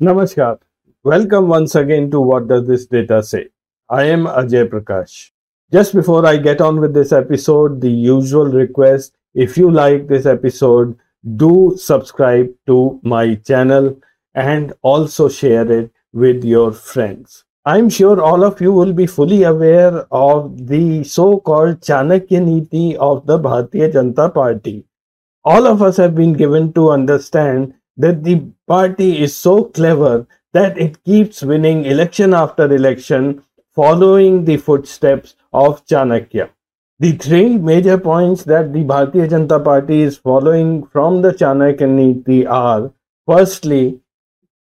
Namaskar. Welcome once again to What Does This Data Say? I am Ajay Prakash. Just before I get on with this episode, the usual request if you like this episode, do subscribe to my channel and also share it with your friends. I'm sure all of you will be fully aware of the so called Chanakya Niti of the Bharatiya Janata Party. All of us have been given to understand that the party is so clever that it keeps winning election after election following the footsteps of Chanakya. The three major points that the Bharatiya Janata Party is following from the Chanakya Niti are firstly,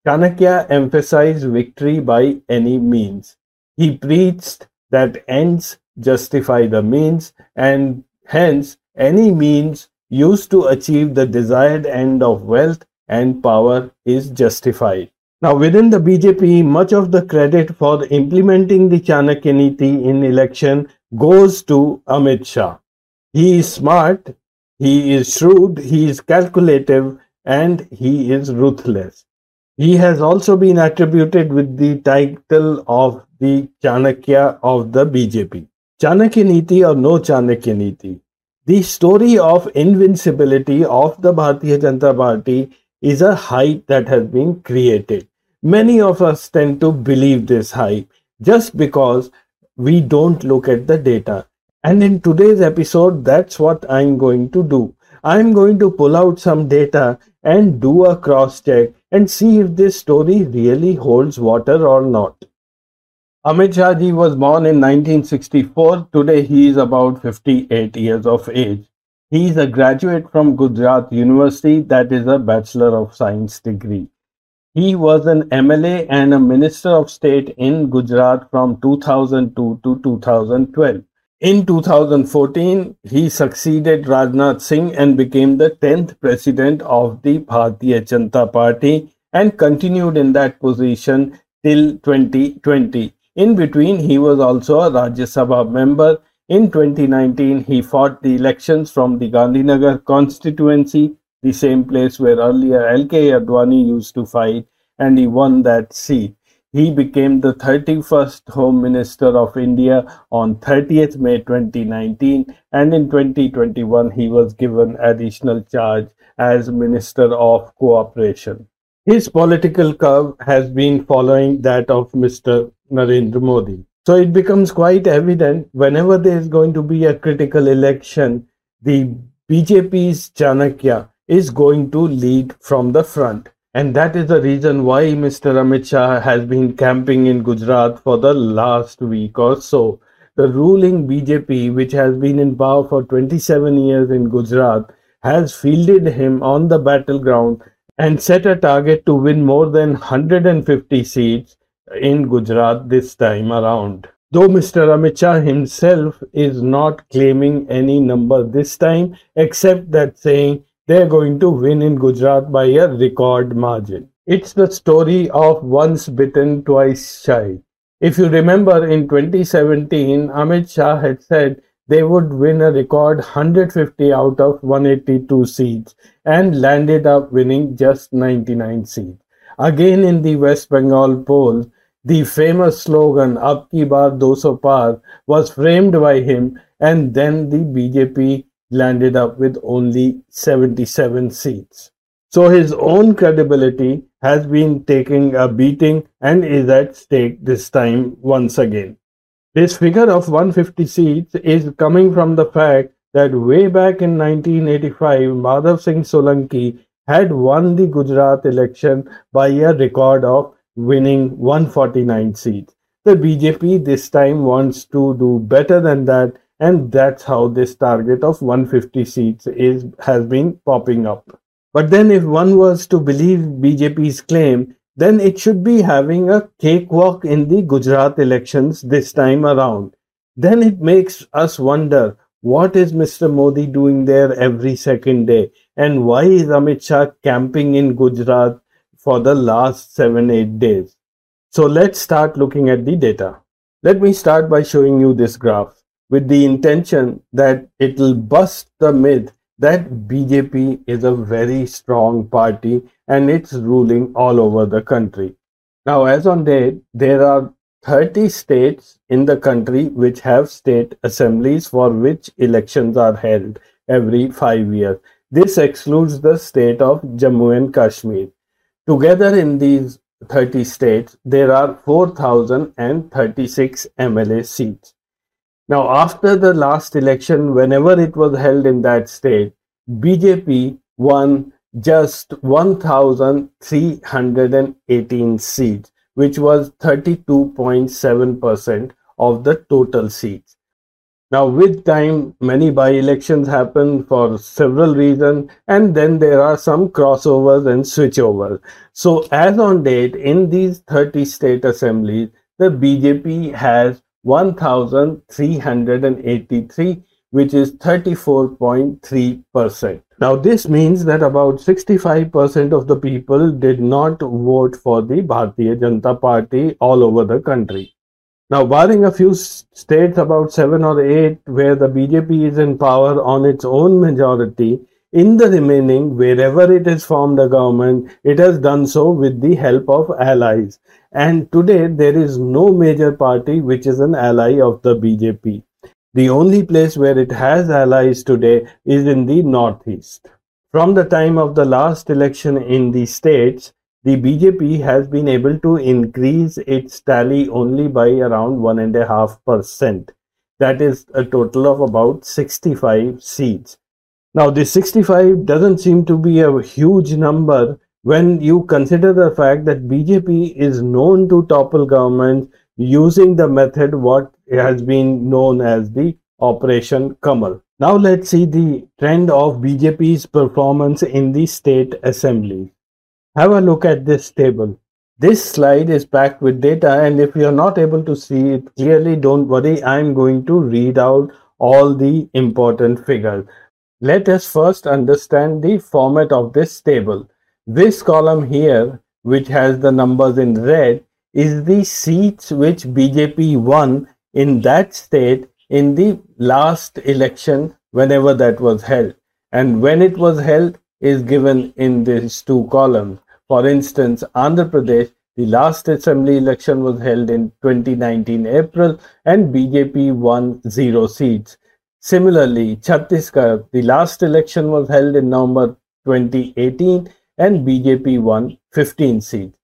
Chanakya emphasized victory by any means. He preached that ends justify the means, and hence any means used to achieve the desired end of wealth and power is justified. Now, within the BJP, much of the credit for implementing the Chanakya Niti in election goes to Amit Shah. He is smart, he is shrewd, he is calculative, and he is ruthless. He has also been attributed with the title of the Chanakya of the BJP. Chanakya Niti or no Chanakya Niti. The story of invincibility of the Bharatiya Janata Party is a hype that has been created. Many of us tend to believe this hype just because we don't look at the data. And in today's episode, that's what I'm going to do. I'm going to pull out some data and do a cross check and see if this story really holds water or not. Amit Shah ji was born in 1964. Today he is about 58 years of age. He is a graduate from Gujarat University, that is a Bachelor of Science degree. He was an MLA and a Minister of State in Gujarat from 2002 to 2012. In 2014, he succeeded Rajnath Singh and became the 10th president of the Bharatiya Janata Party and continued in that position till 2020. In between, he was also a Rajya Sabha member. In 2019, he fought the elections from the Gandhinagar constituency the same place where earlier L.K. Advani used to fight, and he won that seat. He became the 31st Home Minister of India on 30th May 2019, and in 2021 he was given additional charge as Minister of Cooperation. His political curve has been following that of Mr. Narendra Modi. So it becomes quite evident whenever there is going to be a critical election, the BJP's Chanakya is going to lead from the front. And that is the reason why Mr. Amit Shah has been camping in Gujarat for the last week or so. The ruling BJP, which has been in power for 27 years in Gujarat, has fielded him on the battleground and set a target to win more than 150 seats in Gujarat this time around. Though Mr. Amit Shah himself is not claiming any number this time, except that saying they're going to win in Gujarat by a record margin. It's the story of once bitten, twice shy. If you remember in 2017, Amit Shah had said they would win a record 150 out of 182 seats and landed up winning just 99 seats. Again in the West Bengal poll, the famous slogan Ab ki baar 200 par was framed by him and then the BJP landed up with only 77 seats. So his own credibility has been taking a beating and is at stake this time once again. This figure of 150 seats is coming from the fact that way back in 1985, Madhav Singh Solanki had won the Gujarat election by a record of winning 149 seats. The BJP this time wants to do better than that and that's how this target of 150 seats is has been popping up. But then if one was to believe bjp's claim then it should be having a cakewalk in the gujarat elections this time around. Then it makes us wonder what is mr modi doing there every second day? And why is amit shah camping in gujarat for the last 7 8 days so let's start looking at the data let me start by showing you this graph with the intention that it will bust the myth that BJP is a very strong party and it's ruling all over the country. Now, as on date, there are 30 states in the country which have state assemblies for which elections are held every five years. This excludes the state of Jammu and Kashmir. Together in these 30 states, there are 4,036 MLA seats. Now, after the last election, whenever it was held in that state, BJP won just 1,318 seats, which was 32.7% of the total seats. Now, with time, many by elections happen for several reasons, and then there are some crossovers and switchovers. So, as on date, in these 30 state assemblies, the BJP has 1,383, which is 34.3%. Now, this means that about 65% of the people did not vote for the Bharatiya Janata Party all over the country. Now, barring a few states, about seven or eight, where the BJP is in power on its own majority, in the remaining, wherever it has formed a government, it has done so with the help of allies. And today, there is no major party which is an ally of the BJP. The only place where it has allies today is in the Northeast. From the time of the last election in the states, the BJP has been able to increase its tally only by around 1.5%. That is a total of about 65 seats. Now, the 65 doesn't seem to be a huge number when you consider the fact that BJP is known to topple governments using the method what has been known as the Operation Kamal. Now, let's see the trend of BJP's performance in the state assembly. Have a look at this table. This slide is packed with data and if you're not able to see it clearly, don't worry. I'm going to read out all the important figures. Let us first understand the format of this table. This column here, which has the numbers in red, is the seats which BJP won in that state in the last election whenever that was held. And when it was held, is given in these two columns. For instance, Andhra Pradesh, the last assembly election was held in 2019 April and BJP won zero seats. Similarly, Chhattisgarh, the last election was held in November 2018 and BJP won 15 seats.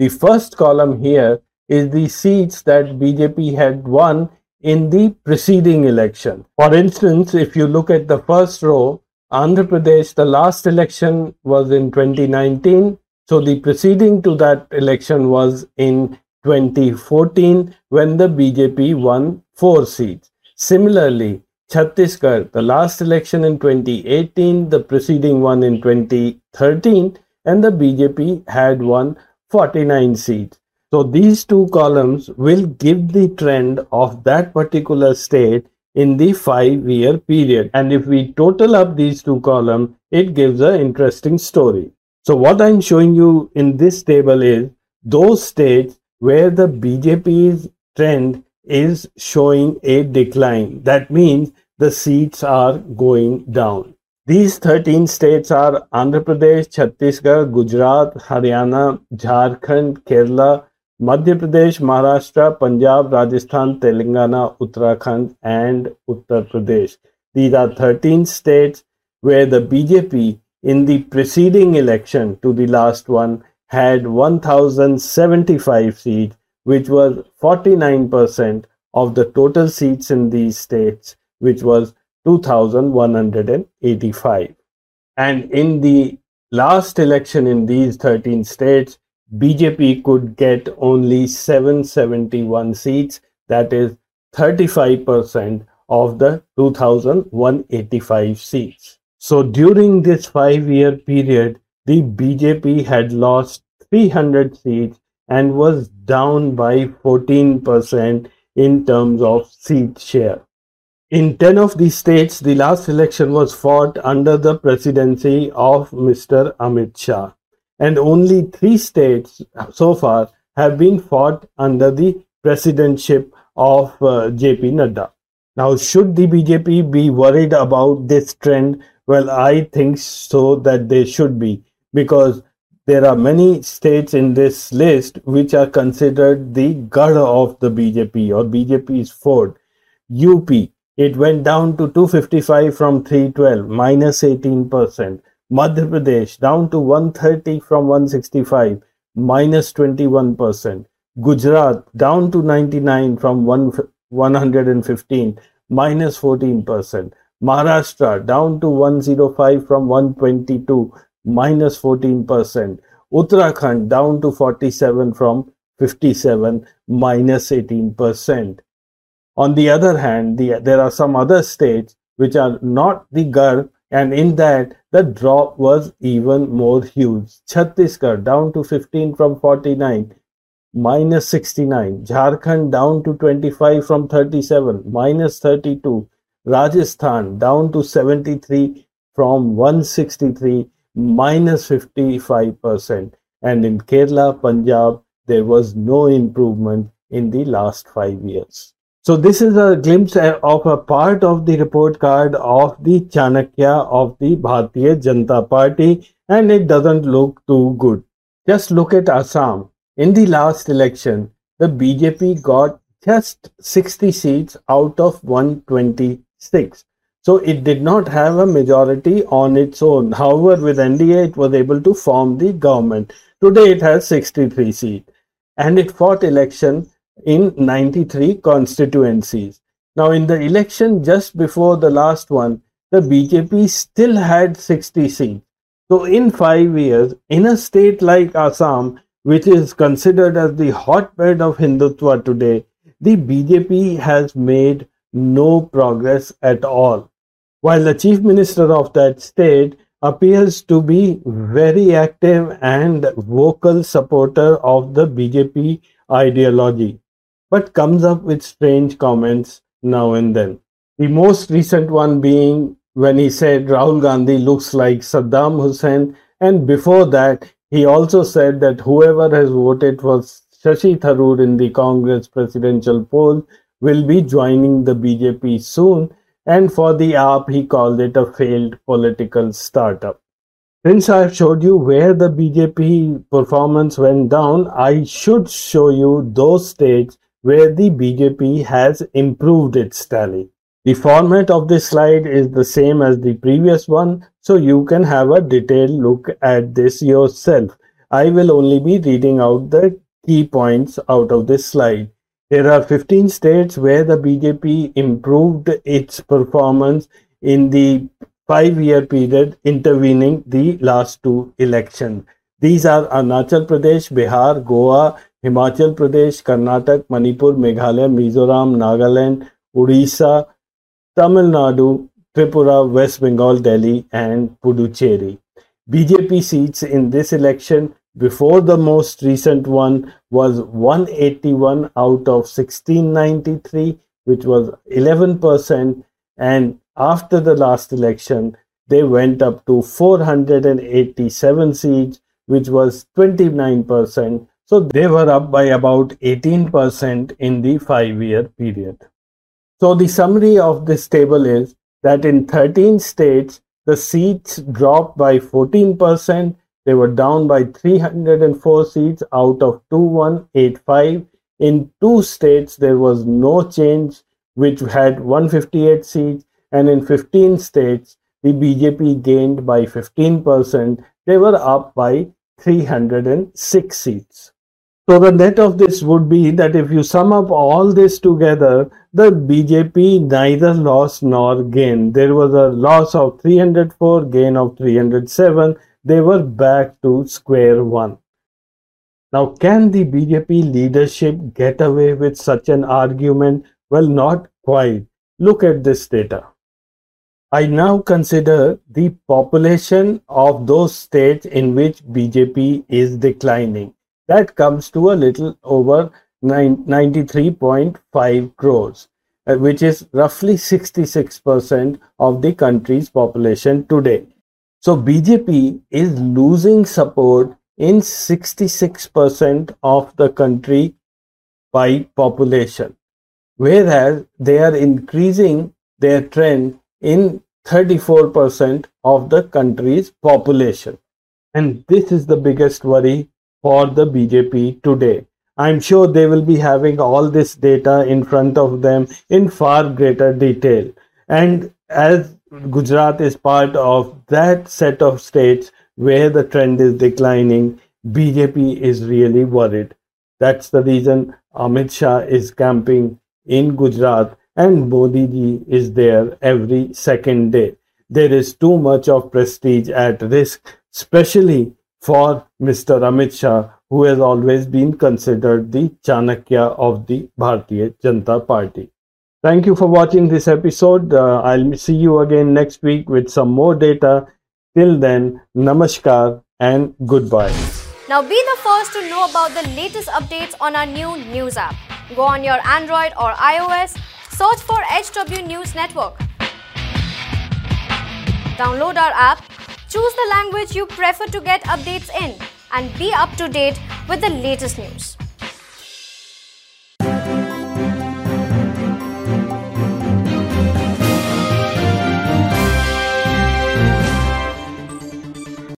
The first column here is the seats that BJP had won in the preceding election. For instance, if you look at the first row, Andhra Pradesh, the last election was in 2019. So the preceding to that election was in 2014 when the BJP won four seats. Similarly, Chhattisgarh, the last election in 2018, the preceding one in 2013, and the BJP had won 49 seats. So these two columns will give the trend of that particular state in the five year period. And if we total up these two columns, it gives an interesting story. So what I'm showing you in this table is those states where the BJP's trend is showing a decline. That means the seats are going down. These 13 states are Andhra Pradesh, Chhattisgarh, Gujarat, Haryana, Jharkhand, Kerala, Madhya Pradesh, Maharashtra, Punjab, Rajasthan, Telangana, Uttarakhand, and Uttar Pradesh. These are 13 states where the BJP in the preceding election to the last one had 1075 seats, which was 49% of the total seats in these states, which was 2185. And in the last election in these 13 states, BJP could get only 771 seats, that is 35% of the 2185 seats. So during this five year period, the BJP had lost 300 seats and was down by 14% in terms of seat share. In 10 of these states, the last election was fought under the presidency of Mr. Amit Shah and only three states so far have been fought under the presidentship of uh, JP Nadda. Now, should the BJP be worried about this trend Well, I think so that they should be because there are many states in this list which are considered the god of the BJP or BJP's fort. UP, it went down to 255 from 312, minus 18%. Madhya Pradesh down to 130 from 165, minus 21%. Gujarat down to 99 from 115, minus 14%. Maharashtra down to 105 from 122, minus 14%. Uttarakhand down to 47 from 57, minus 18%. On the other hand, the, there are some other states which are not the GAR, and in that the drop was even more huge. Chhattisgarh down to 15 from 49, minus 69. Jharkhand down to 25 from 37, minus 32. Rajasthan down to 73 from 163, minus 55%. And in Kerala, Punjab, there was no improvement in the last five years. So this is a glimpse of a part of the report card of the Chanakya of the Bharatiya Janata Party and it doesn't look too good. Just look at Assam. In the last election, the BJP got just 60 seats out of 126. So it did not have a majority on its own. However, with NDA, it was able to form the government. Today, it has 63 seats and it fought election in 93 constituencies. Now, in the election just before the last one, the BJP still had 60 seats. So, in five years, in a state like Assam, which is considered as the hotbed of Hindutva today, the BJP has made no progress at all. While the chief minister of that state appears to be very active and vocal supporter of the BJP ideology, but comes up with strange comments now and then. The most recent one being when he said Rahul Gandhi looks like Saddam Hussein, and before that, he also said that whoever has voted for Shashi Tharoor in the Congress presidential poll will be joining the BJP soon. And for the AAP, he called it a failed political startup. Since I've showed you where the BJP performance went down, I should show you those states where the BJP has improved its tally. The format of this slide is the same as the previous one, so you can have a detailed look at this yourself. I will only be reading out the key points out of this slide. There are 15 states where the BJP improved its performance in the five-year period intervening the last two elections. These are Arunachal Pradesh, Bihar, Goa, Himachal Pradesh, Karnataka, Manipur, Meghalaya, Mizoram, Nagaland, Odisha, Tamil Nadu, Tripura, West Bengal, Delhi, and Puducherry. BJP seats in this election before the most recent one was 181 out of 1693, which was 11%. And after the last election, they went up to 487 seats, which was 29%. So they were up by about 18% in the five year period. So the summary of this table is that in 13 states, the seats dropped by 14%. They were down by 304 seats out of 2185. In two states, there was no change, which had 158 seats. And in 15 states, the BJP gained by 15%. They were up by 306 seats. So the net of this would be that if you sum up all this together, the BJP neither lost nor gained. There was a loss of 304, gain of 307. They were back to square one. Now, can the BJP leadership get away with such an argument? Well, not quite. Look at this data. I now consider the population of those states in which BJP is declining that comes to a little over 93.5 crores, uh, which is roughly 66% of the country's population today. So BJP is losing support in 66% of the country by population, whereas they are increasing their trend in 34% of the country's population. And this is the biggest worry for the BJP today. I'm sure they will be having all this data in front of them in far greater detail. And as Gujarat is part of that set of states where the trend is declining, BJP is really worried. That's the reason Amit Shah is camping in Gujarat and Modi ji is there every second day. There is too much of prestige at risk, especially for Mr. Amit Shah, who has always been considered the Chanakya of the Bharatiya Janata Party. Thank you for watching this episode. Uh, I'll see you again next week with some more data. Till then, namaskar and goodbye. Now be the first to know about the latest updates on our new news app. Go on your Android or iOS, search for HW News Network. Download our app, choose the language you prefer to get updates in, and be up to date with the latest news.